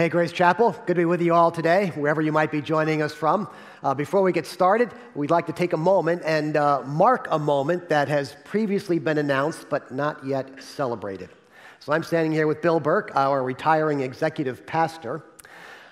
Hey, Grace Chapel, good to be with you all today, wherever you might be joining us from. Uh, before we get started, we'd like to take a moment and uh, mark a moment that has previously been announced but not yet celebrated. So I'm standing here with Bill Burke, our retiring executive pastor.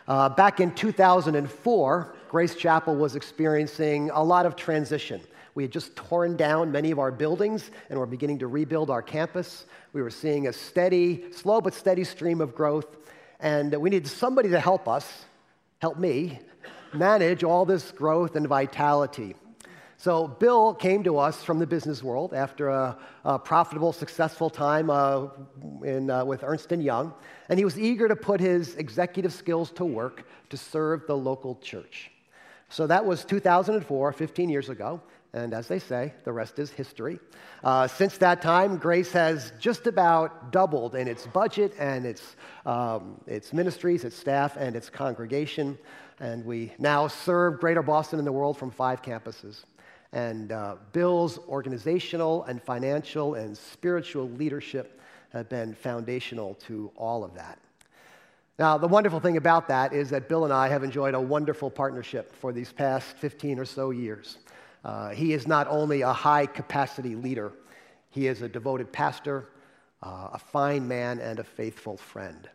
Uh, back in 2004, Grace Chapel was experiencing a lot of transition. We had just torn down many of our buildings and were beginning to rebuild our campus. We were seeing a steady, slow but steady stream of growth and we needed somebody to help us, help me, manage all this growth and vitality. So Bill came to us from the business world after a, a profitable, successful time uh, in, uh, with Ernst & Young, and he was eager to put his executive skills to work to serve the local church. So that was 2004, 15 years ago. And as they say, the rest is history. Uh, since that time, Grace has just about doubled in its budget and its, um, its ministries, its staff, and its congregation. And we now serve Greater Boston and the world from five campuses. And uh, Bill's organizational and financial and spiritual leadership have been foundational to all of that. Now, the wonderful thing about that is that Bill and I have enjoyed a wonderful partnership for these past 15 or so years. Uh, he is not only a high capacity leader, he is a devoted pastor, uh, a fine man, and a faithful friend.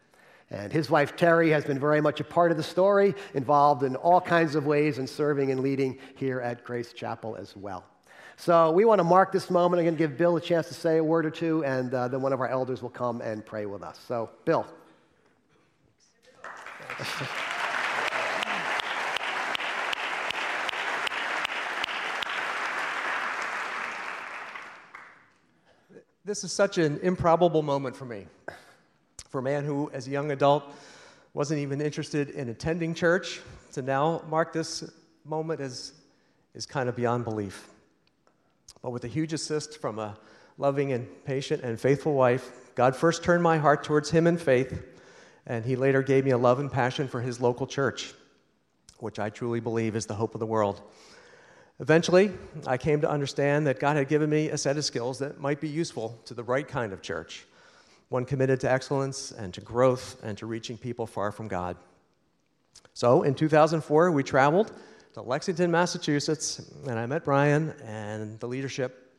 And his wife Terry has been very much a part of the story, involved in all kinds of ways in serving and leading here at Grace Chapel as well. So we want to mark this moment. I'm going to give Bill a chance to say a word or two, and uh, then one of our elders will come and pray with us. So, Bill. This is such an improbable moment for me. For a man who, as a young adult, wasn't even interested in attending church, to now mark this moment is, is kind of beyond belief. But with a huge assist from a loving and patient and faithful wife, God first turned my heart towards Him in faith, and He later gave me a love and passion for His local church, which I truly believe is the hope of the world. Eventually, I came to understand that God had given me a set of skills that might be useful to the right kind of church, one committed to excellence and to growth and to reaching people far from God. So in 2004, we traveled to Lexington, Massachusetts, and I met Brian and the leadership,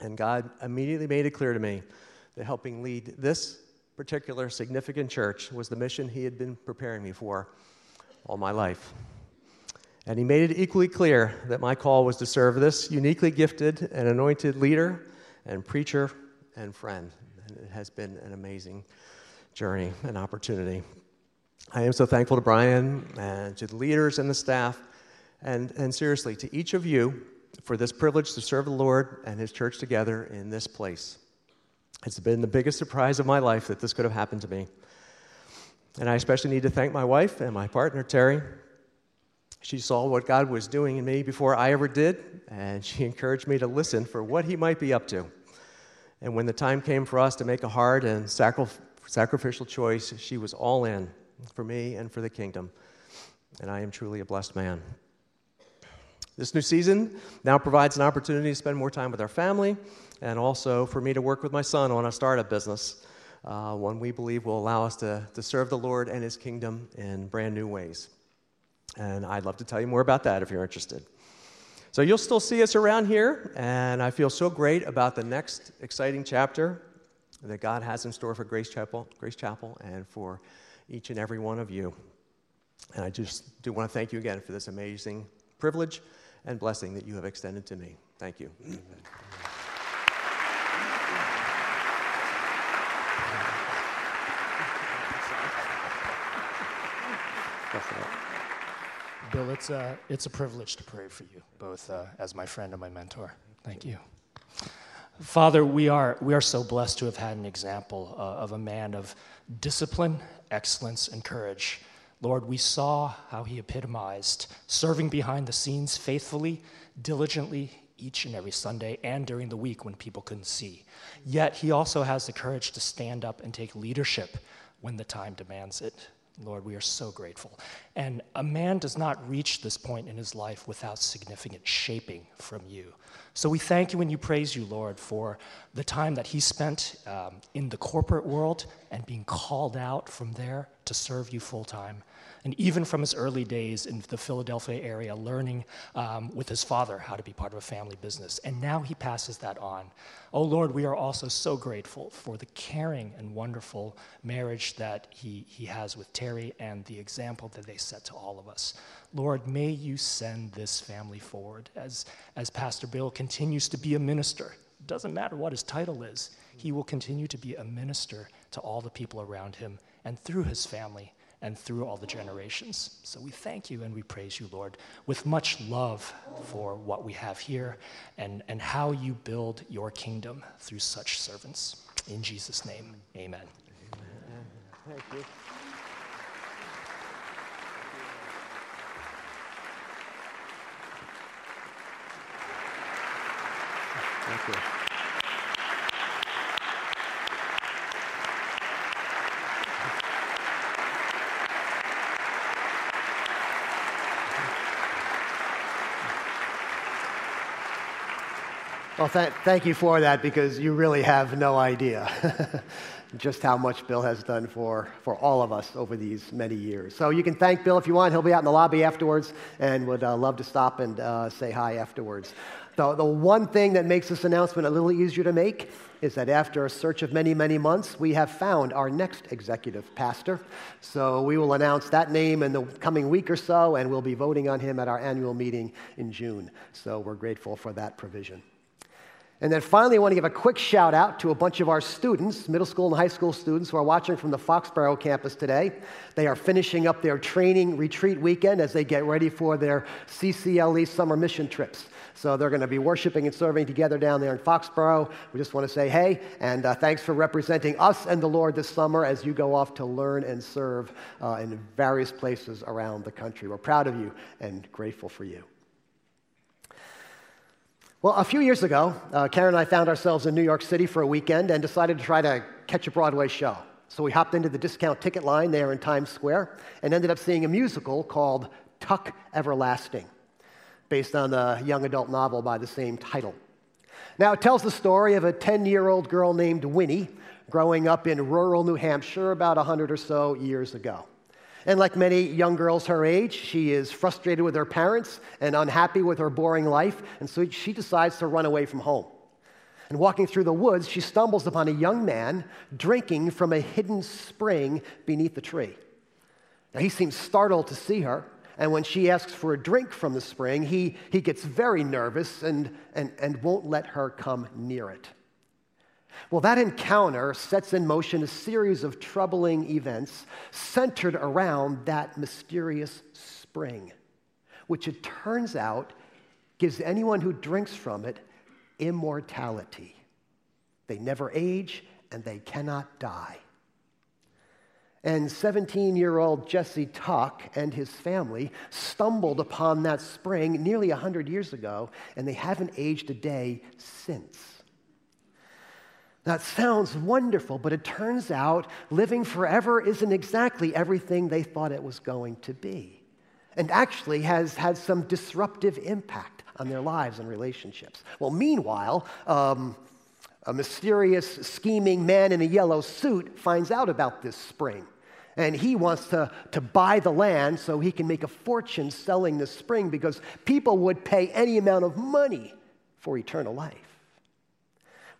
and God immediately made it clear to me that helping lead this particular significant church was the mission he had been preparing me for all my life. And he made it equally clear that my call was to serve this uniquely gifted and anointed leader and preacher and friend. And it has been an amazing journey and opportunity. I am so thankful to Brian and to the leaders and the staff, and, and seriously, to each of you for this privilege to serve the Lord and His church together in this place. It's been the biggest surprise of my life that this could have happened to me. And I especially need to thank my wife and my partner, Terry, she saw what God was doing in me before I ever did, and she encouraged me to listen for what He might be up to. And when the time came for us to make a hard and sacri- sacrificial choice, she was all in for me and for the kingdom. And I am truly a blessed man. This new season now provides an opportunity to spend more time with our family and also for me to work with my son on a startup business, uh, one we believe will allow us to, to serve the Lord and His kingdom in brand new ways. And I'd love to tell you more about that if you're interested. So you'll still see us around here, and I feel so great about the next exciting chapter that God has in store for Grace Chapel, Grace Chapel, and for each and every one of you. And I just do want to thank you again for this amazing privilege and blessing that you have extended to me. Thank you. Bill, it's a, it's a privilege to pray for you, both uh, as my friend and my mentor. Thank you. Father, we are, we are so blessed to have had an example uh, of a man of discipline, excellence, and courage. Lord, we saw how he epitomized serving behind the scenes faithfully, diligently, each and every Sunday and during the week when people couldn't see. Yet he also has the courage to stand up and take leadership when the time demands it. Lord, we are so grateful. And a man does not reach this point in his life without significant shaping from you. So we thank you and you praise you, Lord, for the time that he spent um, in the corporate world and being called out from there to serve you full time and even from his early days in the Philadelphia area, learning um, with his father how to be part of a family business. And now he passes that on. Oh Lord, we are also so grateful for the caring and wonderful marriage that he, he has with Terry and the example that they set to all of us. Lord, may you send this family forward as, as Pastor Bill continues to be a minister. It doesn't matter what his title is, he will continue to be a minister to all the people around him and through his family and through all the generations. So we thank you and we praise you, Lord, with much love for what we have here and, and how you build your kingdom through such servants. In Jesus' name, amen. amen. Thank you. Thank you. Well, th- thank you for that because you really have no idea just how much Bill has done for, for all of us over these many years. So you can thank Bill if you want. He'll be out in the lobby afterwards and would uh, love to stop and uh, say hi afterwards. The, the one thing that makes this announcement a little easier to make is that after a search of many, many months, we have found our next executive pastor. So we will announce that name in the coming week or so, and we'll be voting on him at our annual meeting in June. So we're grateful for that provision. And then finally, I want to give a quick shout out to a bunch of our students, middle school and high school students who are watching from the Foxborough campus today. They are finishing up their training retreat weekend as they get ready for their CCLE summer mission trips. So they're going to be worshiping and serving together down there in Foxborough. We just want to say hey, and uh, thanks for representing us and the Lord this summer as you go off to learn and serve uh, in various places around the country. We're proud of you and grateful for you. Well, a few years ago, uh, Karen and I found ourselves in New York City for a weekend and decided to try to catch a Broadway show. So we hopped into the discount ticket line there in Times Square and ended up seeing a musical called Tuck Everlasting, based on the young adult novel by the same title. Now, it tells the story of a 10 year old girl named Winnie growing up in rural New Hampshire about 100 or so years ago. And like many young girls her age, she is frustrated with her parents and unhappy with her boring life, and so she decides to run away from home. And walking through the woods, she stumbles upon a young man drinking from a hidden spring beneath the tree. Now, he seems startled to see her, and when she asks for a drink from the spring, he, he gets very nervous and, and, and won't let her come near it. Well, that encounter sets in motion a series of troubling events centered around that mysterious spring, which it turns out gives anyone who drinks from it immortality. They never age and they cannot die. And 17 year old Jesse Tuck and his family stumbled upon that spring nearly 100 years ago, and they haven't aged a day since. That sounds wonderful, but it turns out living forever isn't exactly everything they thought it was going to be, and actually has had some disruptive impact on their lives and relationships. Well, meanwhile, um, a mysterious, scheming man in a yellow suit finds out about this spring. And he wants to, to buy the land so he can make a fortune selling the spring because people would pay any amount of money for eternal life.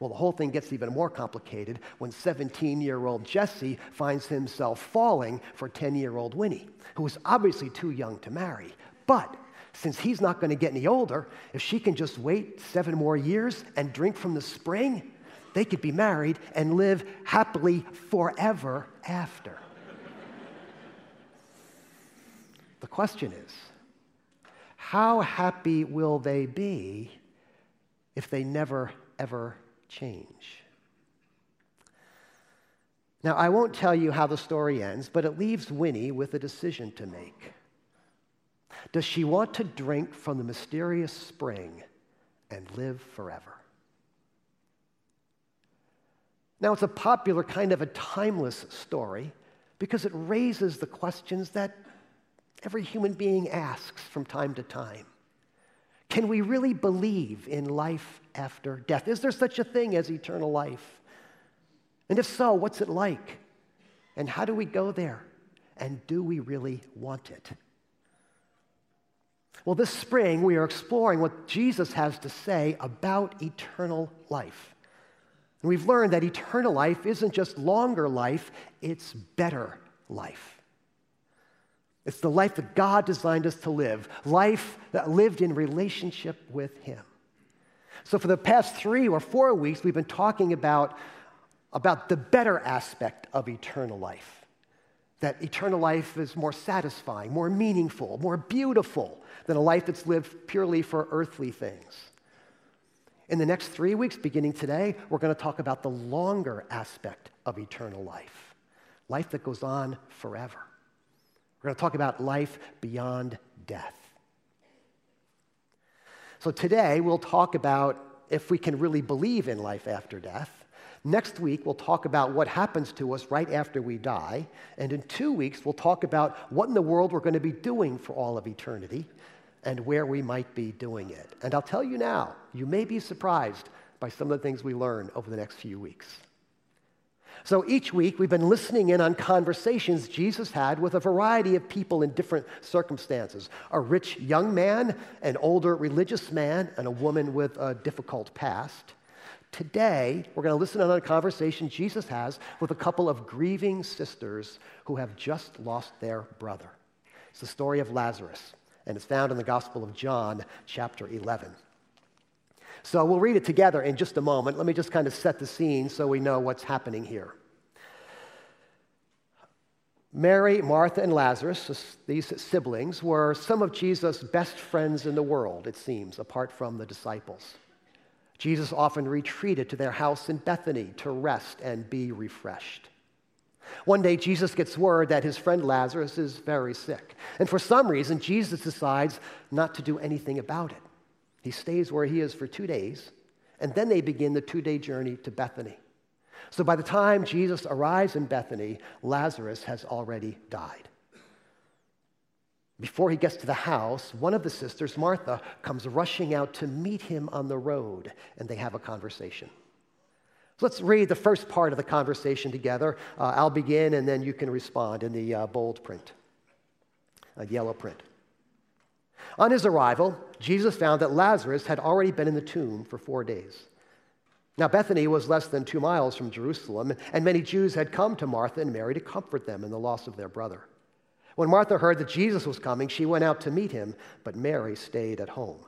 Well, the whole thing gets even more complicated when 17 year old Jesse finds himself falling for 10 year old Winnie, who is obviously too young to marry. But since he's not going to get any older, if she can just wait seven more years and drink from the spring, they could be married and live happily forever after. the question is how happy will they be if they never, ever change. Now, I won't tell you how the story ends, but it leaves Winnie with a decision to make. Does she want to drink from the mysterious spring and live forever? Now, it's a popular, kind of a timeless story because it raises the questions that every human being asks from time to time. Can we really believe in life after death? Is there such a thing as eternal life? And if so, what's it like? And how do we go there? And do we really want it? Well, this spring, we are exploring what Jesus has to say about eternal life. And we've learned that eternal life isn't just longer life, it's better life. It's the life that God designed us to live, life that lived in relationship with Him. So, for the past three or four weeks, we've been talking about, about the better aspect of eternal life. That eternal life is more satisfying, more meaningful, more beautiful than a life that's lived purely for earthly things. In the next three weeks, beginning today, we're going to talk about the longer aspect of eternal life life that goes on forever. We're going to talk about life beyond death. So today we'll talk about if we can really believe in life after death. Next week, we'll talk about what happens to us right after we die. And in two weeks, we'll talk about what in the world we're going to be doing for all of eternity and where we might be doing it. And I'll tell you now, you may be surprised by some of the things we learn over the next few weeks. So each week, we've been listening in on conversations Jesus had with a variety of people in different circumstances a rich young man, an older religious man, and a woman with a difficult past. Today, we're going to listen in on a conversation Jesus has with a couple of grieving sisters who have just lost their brother. It's the story of Lazarus, and it's found in the Gospel of John, chapter 11. So we'll read it together in just a moment. Let me just kind of set the scene so we know what's happening here. Mary, Martha, and Lazarus, these siblings, were some of Jesus' best friends in the world, it seems, apart from the disciples. Jesus often retreated to their house in Bethany to rest and be refreshed. One day, Jesus gets word that his friend Lazarus is very sick. And for some reason, Jesus decides not to do anything about it. He stays where he is for two days, and then they begin the two day journey to Bethany. So by the time Jesus arrives in Bethany, Lazarus has already died. Before he gets to the house, one of the sisters, Martha, comes rushing out to meet him on the road, and they have a conversation. So let's read the first part of the conversation together. Uh, I'll begin, and then you can respond in the uh, bold print, uh, yellow print. On his arrival, Jesus found that Lazarus had already been in the tomb for four days. Now, Bethany was less than two miles from Jerusalem, and many Jews had come to Martha and Mary to comfort them in the loss of their brother. When Martha heard that Jesus was coming, she went out to meet him, but Mary stayed at home.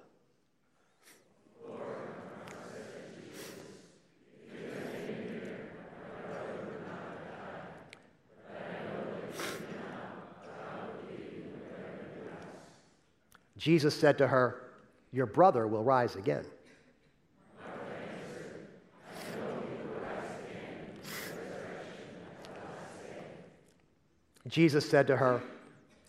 Jesus said to her, Your brother will rise again. Jesus said to her,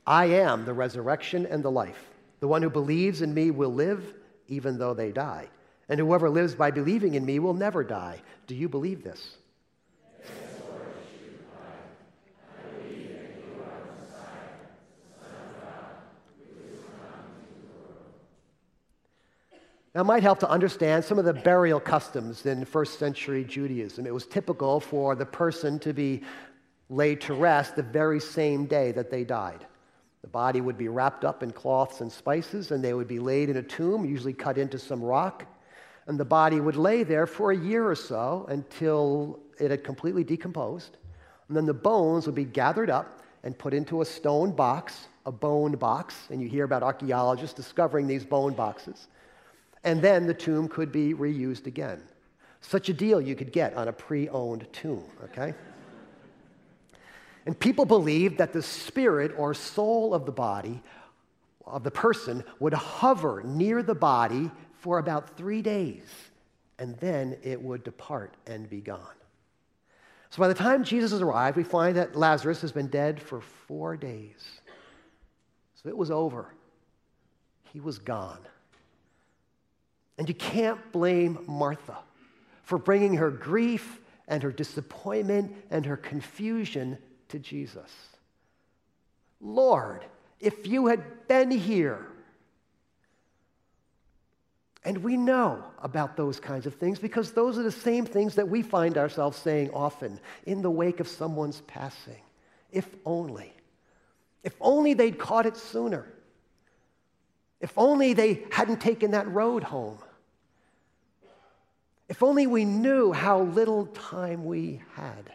I am the resurrection and the life. The one who believes in me will live even though they die. And whoever lives by believing in me will never die. Do you believe this? Now, it might help to understand some of the burial customs in first century Judaism. It was typical for the person to be laid to rest the very same day that they died. The body would be wrapped up in cloths and spices, and they would be laid in a tomb, usually cut into some rock. And the body would lay there for a year or so until it had completely decomposed. And then the bones would be gathered up and put into a stone box, a bone box. And you hear about archaeologists discovering these bone boxes and then the tomb could be reused again. Such a deal you could get on a pre owned tomb, okay? And people believed that the spirit or soul of the body, of the person, would hover near the body for about three days, and then it would depart and be gone. So by the time Jesus has arrived, we find that Lazarus has been dead for four days. So it was over. He was gone. And you can't blame Martha for bringing her grief and her disappointment and her confusion to Jesus, Lord, if you had been here. And we know about those kinds of things because those are the same things that we find ourselves saying often in the wake of someone's passing. If only. If only they'd caught it sooner. If only they hadn't taken that road home. If only we knew how little time we had.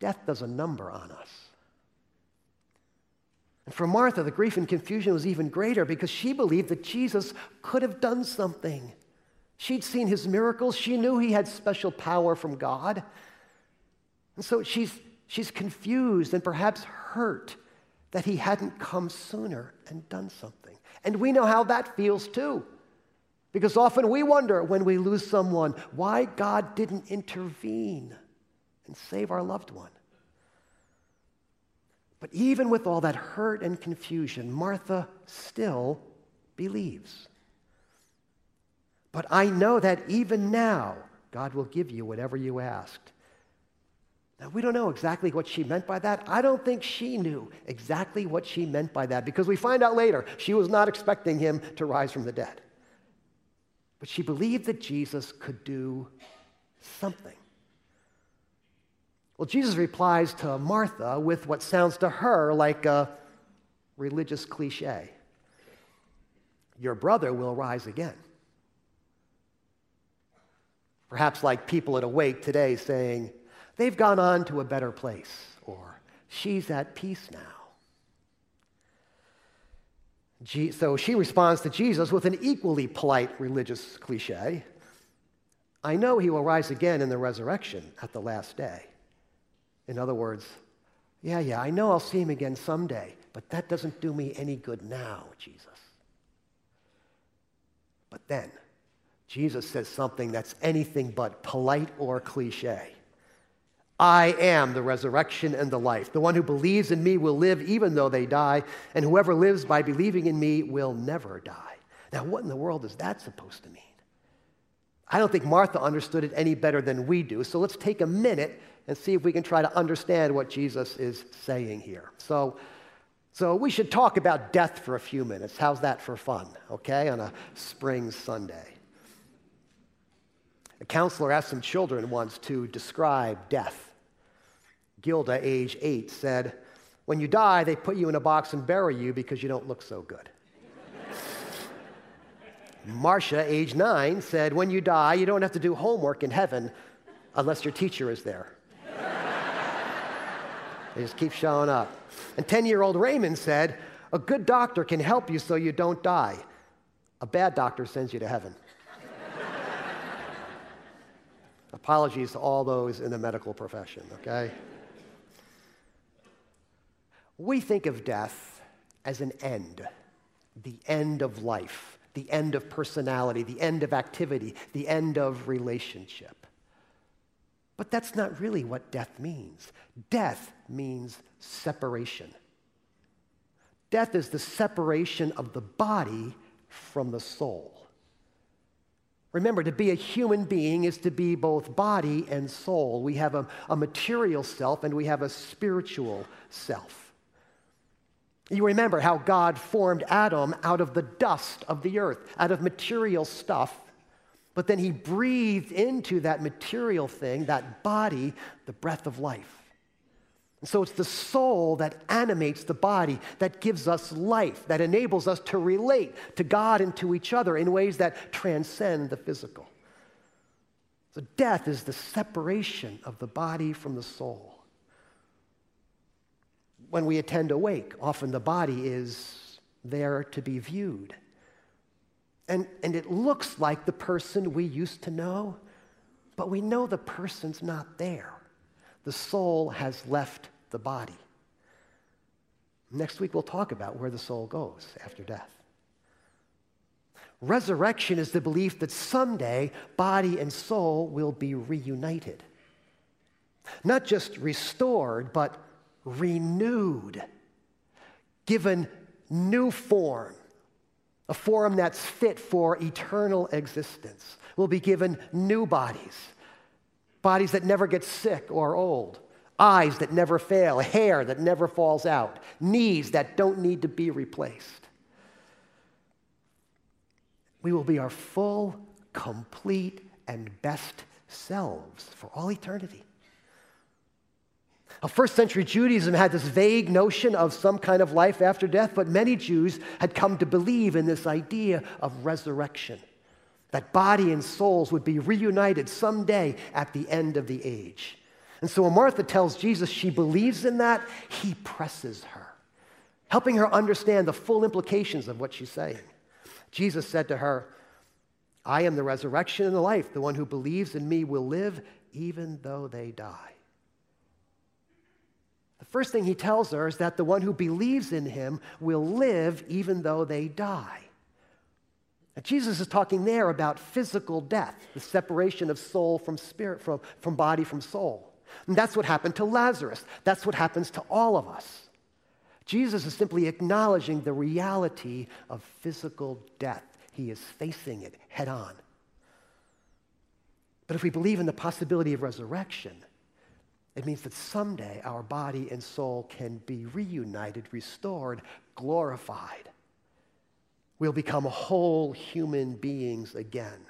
Death does a number on us. And for Martha, the grief and confusion was even greater because she believed that Jesus could have done something. She'd seen his miracles, she knew he had special power from God. And so she's, she's confused and perhaps hurt that he hadn't come sooner and done something. And we know how that feels too. Because often we wonder when we lose someone why God didn't intervene and save our loved one. But even with all that hurt and confusion, Martha still believes. But I know that even now, God will give you whatever you asked. Now, we don't know exactly what she meant by that. I don't think she knew exactly what she meant by that because we find out later she was not expecting him to rise from the dead. But she believed that Jesus could do something. Well, Jesus replies to Martha with what sounds to her like a religious cliche Your brother will rise again. Perhaps like people at a wake today saying, They've gone on to a better place, or She's at peace now. So she responds to Jesus with an equally polite religious cliche I know he will rise again in the resurrection at the last day. In other words, yeah, yeah, I know I'll see him again someday, but that doesn't do me any good now, Jesus. But then, Jesus says something that's anything but polite or cliche. I am the resurrection and the life. The one who believes in me will live even though they die, and whoever lives by believing in me will never die. Now, what in the world is that supposed to mean? I don't think Martha understood it any better than we do, so let's take a minute and see if we can try to understand what Jesus is saying here. So, so we should talk about death for a few minutes. How's that for fun, okay, on a spring Sunday? A counselor asked some children once to describe death. Gilda, age eight, said, When you die, they put you in a box and bury you because you don't look so good. Marcia, age nine, said, When you die, you don't have to do homework in heaven unless your teacher is there. They just keep showing up. And 10 year old Raymond said, A good doctor can help you so you don't die. A bad doctor sends you to heaven. Apologies to all those in the medical profession, okay? We think of death as an end, the end of life, the end of personality, the end of activity, the end of relationship. But that's not really what death means. Death means separation. Death is the separation of the body from the soul. Remember, to be a human being is to be both body and soul. We have a, a material self and we have a spiritual self. You remember how God formed Adam out of the dust of the earth, out of material stuff, but then he breathed into that material thing, that body, the breath of life. And so it's the soul that animates the body, that gives us life, that enables us to relate to God and to each other in ways that transcend the physical. So death is the separation of the body from the soul. When we attend a wake, often the body is there to be viewed. And, and it looks like the person we used to know, but we know the person's not there. The soul has left the body. Next week, we'll talk about where the soul goes after death. Resurrection is the belief that someday body and soul will be reunited. Not just restored, but renewed, given new form, a form that's fit for eternal existence. We'll be given new bodies, bodies that never get sick or old, eyes that never fail, hair that never falls out, knees that don't need to be replaced. We will be our full, complete, and best selves for all eternity. First century Judaism had this vague notion of some kind of life after death, but many Jews had come to believe in this idea of resurrection, that body and souls would be reunited someday at the end of the age. And so when Martha tells Jesus she believes in that, he presses her, helping her understand the full implications of what she's saying. Jesus said to her, I am the resurrection and the life. The one who believes in me will live even though they die. First thing he tells her is that the one who believes in him will live even though they die. Now, Jesus is talking there about physical death, the separation of soul from spirit, from, from body from soul. And that's what happened to Lazarus. That's what happens to all of us. Jesus is simply acknowledging the reality of physical death. He is facing it head on. But if we believe in the possibility of resurrection, it means that someday our body and soul can be reunited, restored, glorified. We'll become whole human beings again.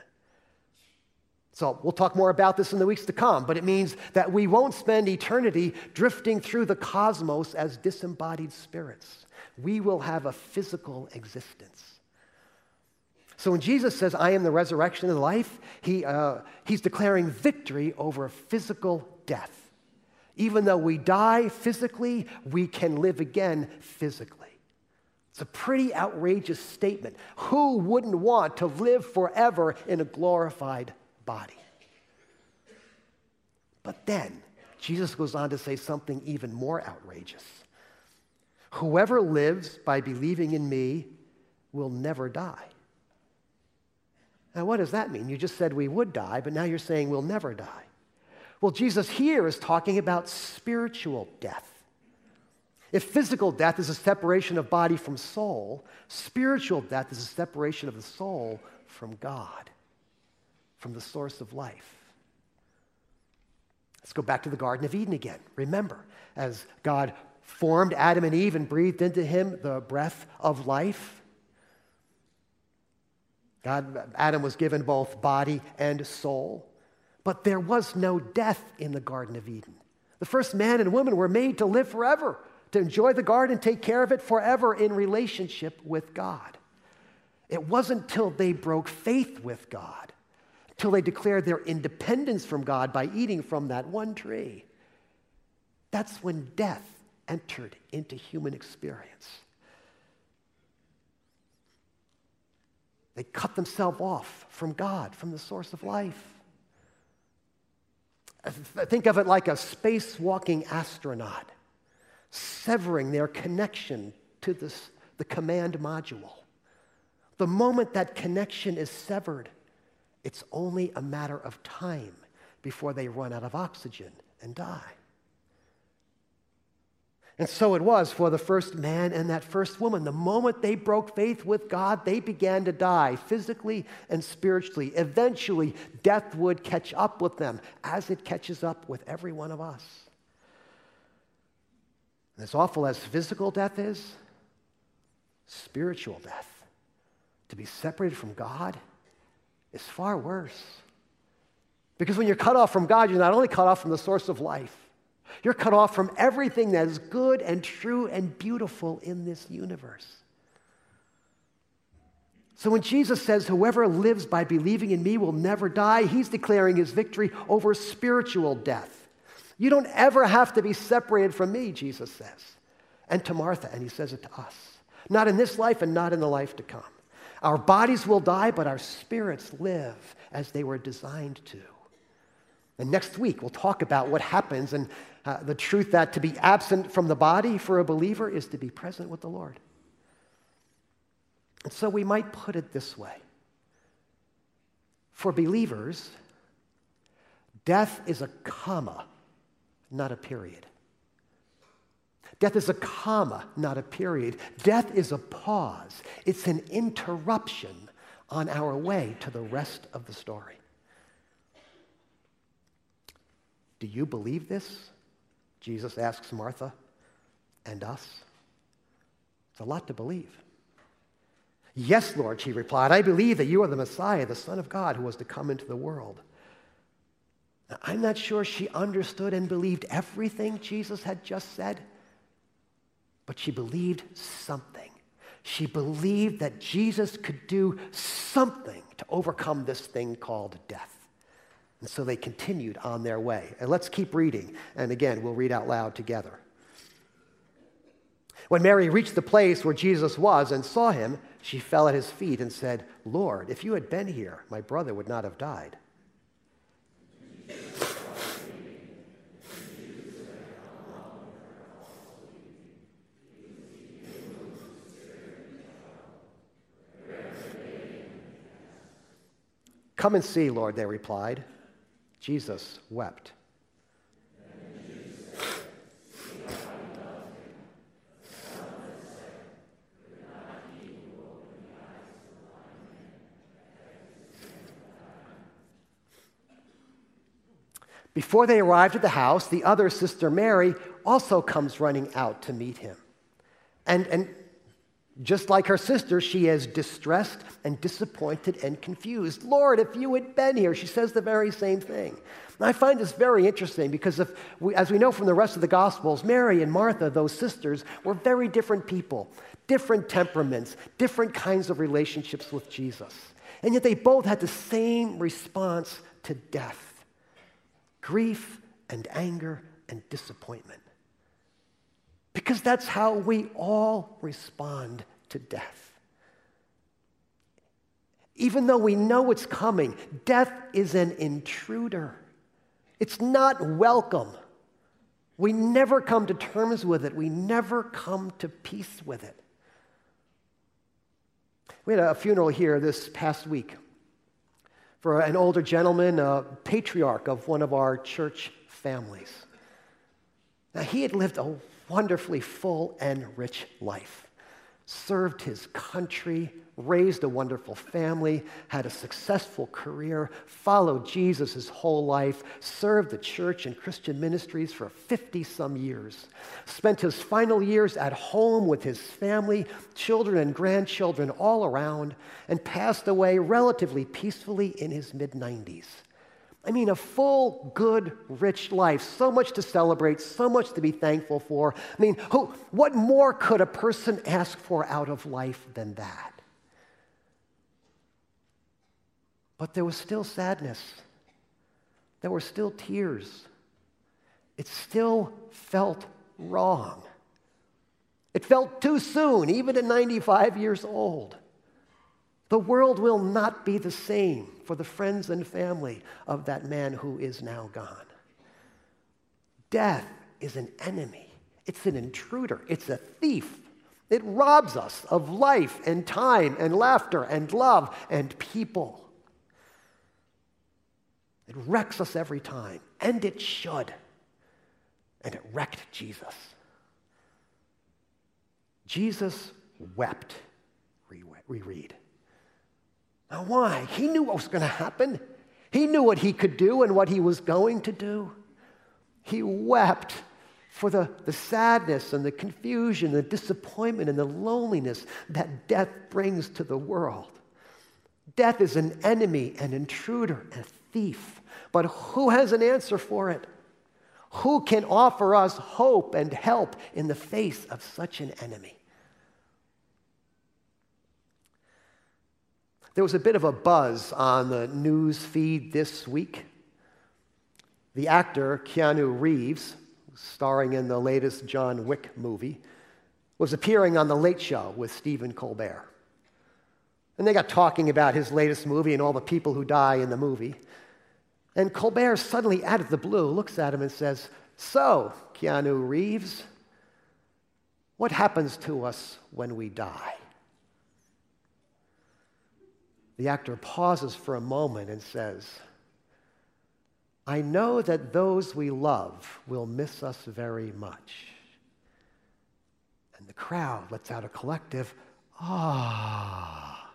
So we'll talk more about this in the weeks to come, but it means that we won't spend eternity drifting through the cosmos as disembodied spirits. We will have a physical existence. So when Jesus says, I am the resurrection and life, he, uh, he's declaring victory over physical death. Even though we die physically, we can live again physically. It's a pretty outrageous statement. Who wouldn't want to live forever in a glorified body? But then, Jesus goes on to say something even more outrageous. Whoever lives by believing in me will never die. Now, what does that mean? You just said we would die, but now you're saying we'll never die. Well, Jesus here is talking about spiritual death. If physical death is a separation of body from soul, spiritual death is a separation of the soul from God, from the source of life. Let's go back to the Garden of Eden again. Remember, as God formed Adam and Eve and breathed into him the breath of life, God, Adam was given both body and soul, but there was no death in the Garden of Eden. The first man and woman were made to live forever, to enjoy the garden, take care of it forever in relationship with God. It wasn't till they broke faith with God, till they declared their independence from God by eating from that one tree. That's when death entered into human experience. They cut themselves off from God, from the source of life. Think of it like a spacewalking astronaut severing their connection to this, the command module. The moment that connection is severed, it's only a matter of time before they run out of oxygen and die. And so it was for the first man and that first woman. The moment they broke faith with God, they began to die physically and spiritually. Eventually, death would catch up with them as it catches up with every one of us. And as awful as physical death is, spiritual death, to be separated from God, is far worse. Because when you're cut off from God, you're not only cut off from the source of life, you're cut off from everything that is good and true and beautiful in this universe. So when Jesus says, Whoever lives by believing in me will never die, he's declaring his victory over spiritual death. You don't ever have to be separated from me, Jesus says. And to Martha, and he says it to us. Not in this life and not in the life to come. Our bodies will die, but our spirits live as they were designed to. And next week, we'll talk about what happens and uh, the truth that to be absent from the body for a believer is to be present with the Lord. And so we might put it this way For believers, death is a comma, not a period. Death is a comma, not a period. Death is a pause, it's an interruption on our way to the rest of the story. Do you believe this? Jesus asks Martha and us. It's a lot to believe. Yes, Lord, she replied, I believe that you are the Messiah, the Son of God, who was to come into the world. Now, I'm not sure she understood and believed everything Jesus had just said, but she believed something. She believed that Jesus could do something to overcome this thing called death. And so they continued on their way. And let's keep reading. And again, we'll read out loud together. When Mary reached the place where Jesus was and saw him, she fell at his feet and said, Lord, if you had been here, my brother would not have died. Come and see, Lord, they replied. Jesus wept. Before they arrived at the house, the other sister Mary also comes running out to meet him. And, and just like her sister, she is distressed and disappointed and confused. Lord, if you had been here, she says the very same thing. And I find this very interesting because, if we, as we know from the rest of the Gospels, Mary and Martha, those sisters, were very different people, different temperaments, different kinds of relationships with Jesus. And yet they both had the same response to death grief and anger and disappointment. Because that's how we all respond to death. Even though we know it's coming, death is an intruder. It's not welcome. We never come to terms with it, we never come to peace with it. We had a funeral here this past week for an older gentleman, a patriarch of one of our church families. Now, he had lived a wonderfully full and rich life, served his country, raised a wonderful family, had a successful career, followed Jesus his whole life, served the church and Christian ministries for 50 some years, spent his final years at home with his family, children and grandchildren all around, and passed away relatively peacefully in his mid 90s. I mean, a full, good, rich life. So much to celebrate, so much to be thankful for. I mean, who, what more could a person ask for out of life than that? But there was still sadness. There were still tears. It still felt wrong. It felt too soon, even at 95 years old. The world will not be the same for the friends and family of that man who is now gone. Death is an enemy, it's an intruder, it's a thief. It robs us of life and time and laughter and love and people. It wrecks us every time, and it should. And it wrecked Jesus. Jesus wept, reread. Now, why? He knew what was going to happen. He knew what he could do and what he was going to do. He wept for the, the sadness and the confusion, the disappointment and the loneliness that death brings to the world. Death is an enemy, an intruder, a thief. But who has an answer for it? Who can offer us hope and help in the face of such an enemy? There was a bit of a buzz on the news feed this week. The actor Keanu Reeves, starring in the latest John Wick movie, was appearing on The Late Show with Stephen Colbert. And they got talking about his latest movie and all the people who die in the movie. And Colbert suddenly, out of the blue, looks at him and says, So, Keanu Reeves, what happens to us when we die? The actor pauses for a moment and says, I know that those we love will miss us very much. And the crowd lets out a collective, ah.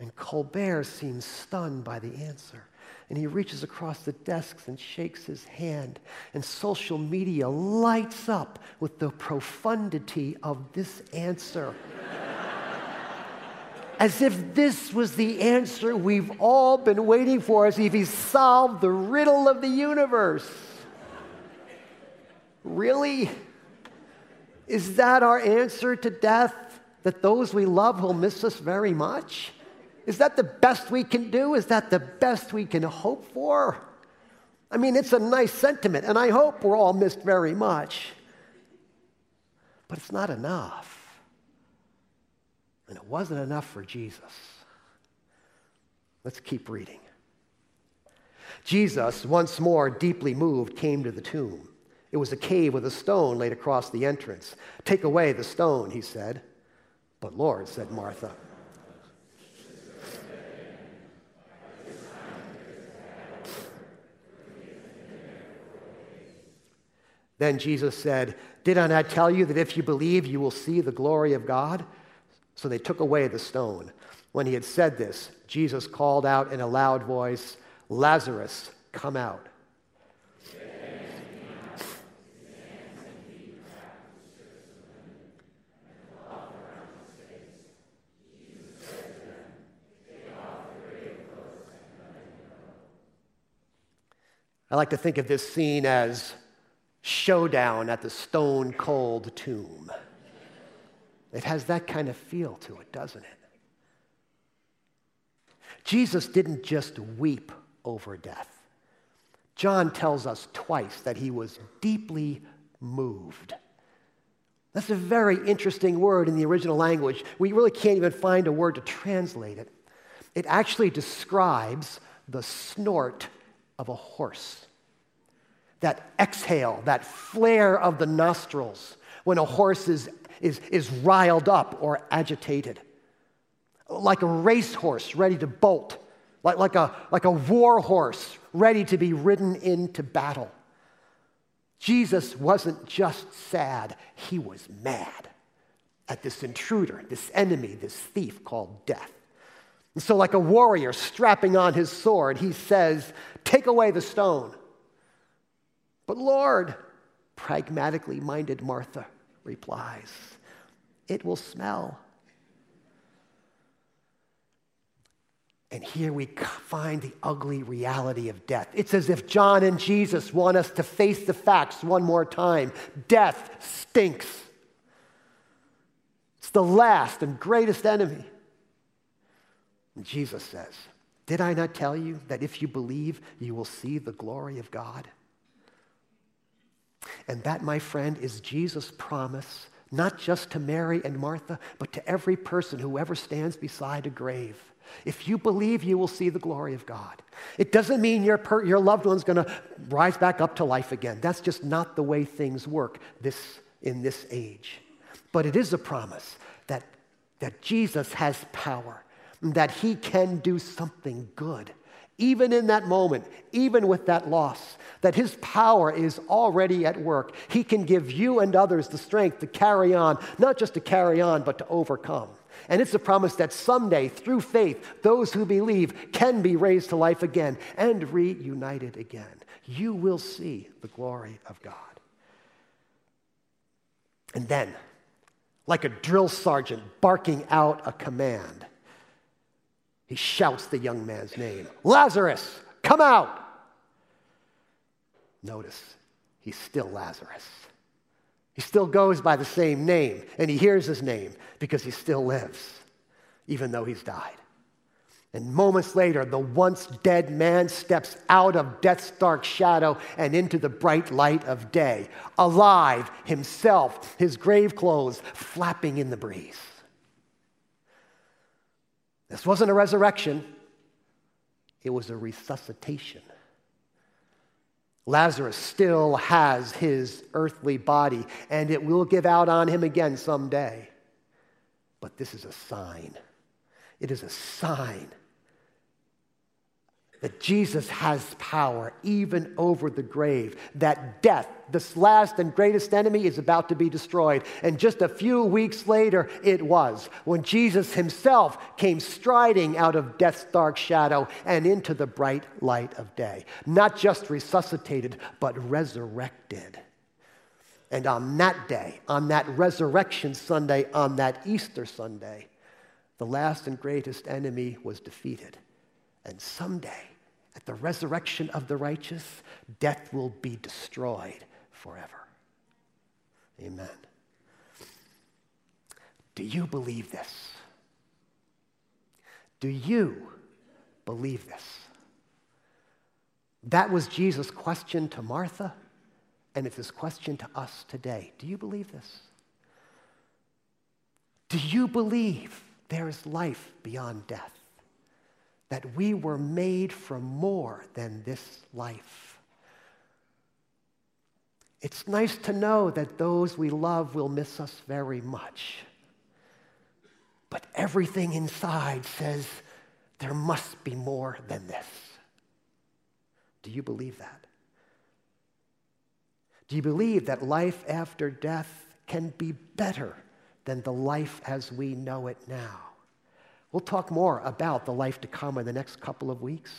And Colbert seems stunned by the answer. And he reaches across the desks and shakes his hand. And social media lights up with the profundity of this answer. As if this was the answer we've all been waiting for, as if he solved the riddle of the universe. Really? Is that our answer to death? That those we love will miss us very much? Is that the best we can do? Is that the best we can hope for? I mean, it's a nice sentiment, and I hope we're all missed very much. But it's not enough. And it wasn't enough for Jesus. Let's keep reading. Jesus, once more deeply moved, came to the tomb. It was a cave with a stone laid across the entrance. Take away the stone, he said. But Lord, said Martha, Then Jesus said, Did I not tell you that if you believe, you will see the glory of God? So they took away the stone. When he had said this, Jesus called out in a loud voice, Lazarus, come out. I like to think of this scene as showdown at the stone cold tomb. It has that kind of feel to it, doesn't it? Jesus didn't just weep over death. John tells us twice that he was deeply moved. That's a very interesting word in the original language. We really can't even find a word to translate it. It actually describes the snort of a horse that exhale, that flare of the nostrils when a horse is, is, is riled up or agitated. Like a racehorse ready to bolt, like, like, a, like a war horse ready to be ridden into battle. Jesus wasn't just sad, he was mad at this intruder, this enemy, this thief called death. And so, like a warrior strapping on his sword, he says, Take away the stone. But Lord, pragmatically minded Martha replies, it will smell. And here we find the ugly reality of death. It's as if John and Jesus want us to face the facts one more time. Death stinks. It's the last and greatest enemy. And Jesus says, Did I not tell you that if you believe, you will see the glory of God? And that, my friend, is Jesus' promise, not just to Mary and Martha, but to every person who ever stands beside a grave. If you believe, you will see the glory of God. It doesn't mean your, per- your loved one's going to rise back up to life again. That's just not the way things work this, in this age. But it is a promise that, that Jesus has power, that he can do something good even in that moment, even with that loss, that His power is already at work. He can give you and others the strength to carry on, not just to carry on, but to overcome. And it's a promise that someday, through faith, those who believe can be raised to life again and reunited again. You will see the glory of God. And then, like a drill sergeant barking out a command, he shouts the young man's name Lazarus, come out! Notice, he's still Lazarus. He still goes by the same name, and he hears his name because he still lives, even though he's died. And moments later, the once dead man steps out of death's dark shadow and into the bright light of day, alive, himself, his grave clothes flapping in the breeze. This wasn't a resurrection, it was a resuscitation. Lazarus still has his earthly body, and it will give out on him again someday. But this is a sign. It is a sign that Jesus has power even over the grave, that death, this last and greatest enemy, is about to be destroyed. And just a few weeks later, it was when Jesus himself came striding out of death's dark shadow and into the bright light of day. Not just resuscitated, but resurrected. And on that day, on that resurrection Sunday, on that Easter Sunday, the last and greatest enemy was defeated. And someday, at the resurrection of the righteous, death will be destroyed forever. Amen. Do you believe this? Do you believe this? That was Jesus' question to Martha, and it's his question to us today. Do you believe this? Do you believe there is life beyond death? That we were made for more than this life. It's nice to know that those we love will miss us very much. But everything inside says there must be more than this. Do you believe that? Do you believe that life after death can be better than the life as we know it now? We'll talk more about the life to come in the next couple of weeks.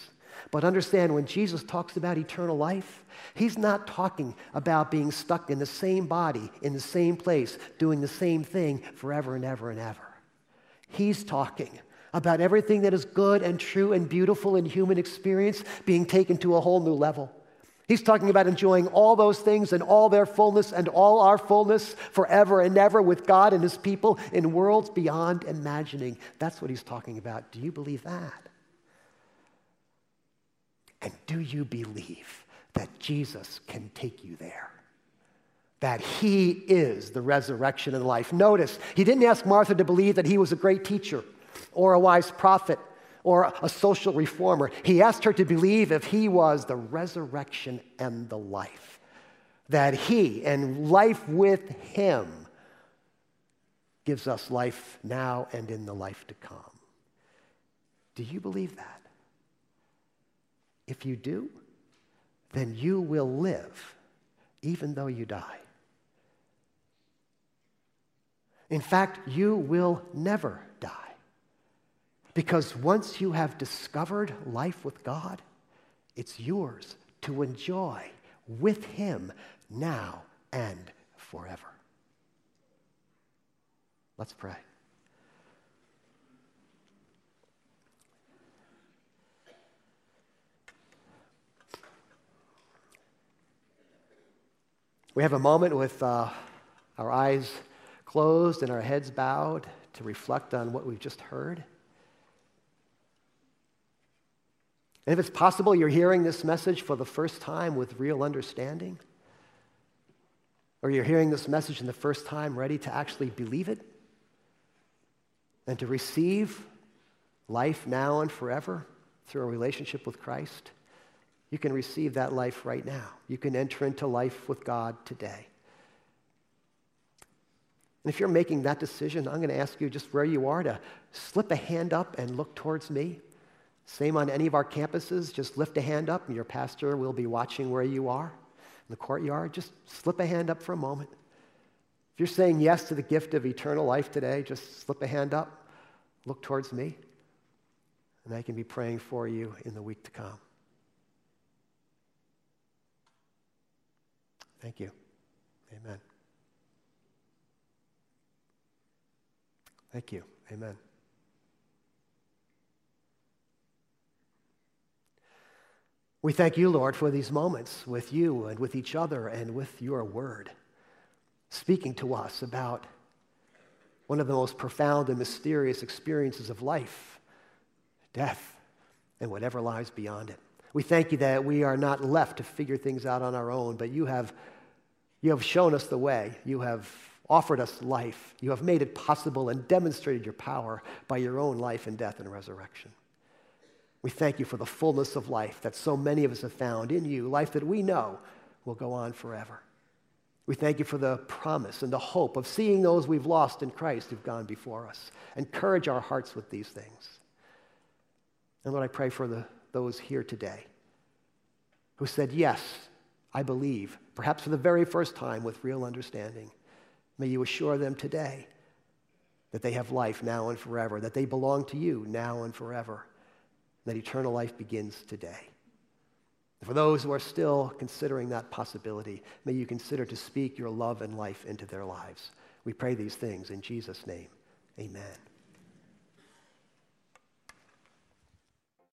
But understand when Jesus talks about eternal life, he's not talking about being stuck in the same body, in the same place, doing the same thing forever and ever and ever. He's talking about everything that is good and true and beautiful in human experience being taken to a whole new level. He's talking about enjoying all those things and all their fullness and all our fullness forever and ever with God and His people in worlds beyond imagining. That's what he's talking about. Do you believe that? And do you believe that Jesus can take you there? That he is the resurrection and life. Notice, he didn't ask Martha to believe that he was a great teacher or a wise prophet or a social reformer. He asked her to believe if he was the resurrection and the life, that he and life with him gives us life now and in the life to come. Do you believe that? If you do, then you will live even though you die. In fact, you will never die. Because once you have discovered life with God, it's yours to enjoy with Him now and forever. Let's pray. We have a moment with uh, our eyes closed and our heads bowed to reflect on what we've just heard. And if it's possible you're hearing this message for the first time with real understanding, or you're hearing this message in the first time ready to actually believe it and to receive life now and forever through a relationship with Christ, you can receive that life right now. You can enter into life with God today. And if you're making that decision, I'm going to ask you just where you are to slip a hand up and look towards me. Same on any of our campuses. Just lift a hand up, and your pastor will be watching where you are in the courtyard. Just slip a hand up for a moment. If you're saying yes to the gift of eternal life today, just slip a hand up, look towards me, and I can be praying for you in the week to come. Thank you. Amen. Thank you. Amen. We thank you, Lord, for these moments with you and with each other and with your word, speaking to us about one of the most profound and mysterious experiences of life death and whatever lies beyond it. We thank you that we are not left to figure things out on our own, but you have, you have shown us the way. You have offered us life. You have made it possible and demonstrated your power by your own life and death and resurrection. We thank you for the fullness of life that so many of us have found in you, life that we know will go on forever. We thank you for the promise and the hope of seeing those we've lost in Christ who've gone before us. Encourage our hearts with these things. And Lord, I pray for the, those here today who said, Yes, I believe, perhaps for the very first time with real understanding. May you assure them today that they have life now and forever, that they belong to you now and forever, that eternal life begins today. For those who are still considering that possibility, may you consider to speak your love and life into their lives. We pray these things in Jesus' name. Amen.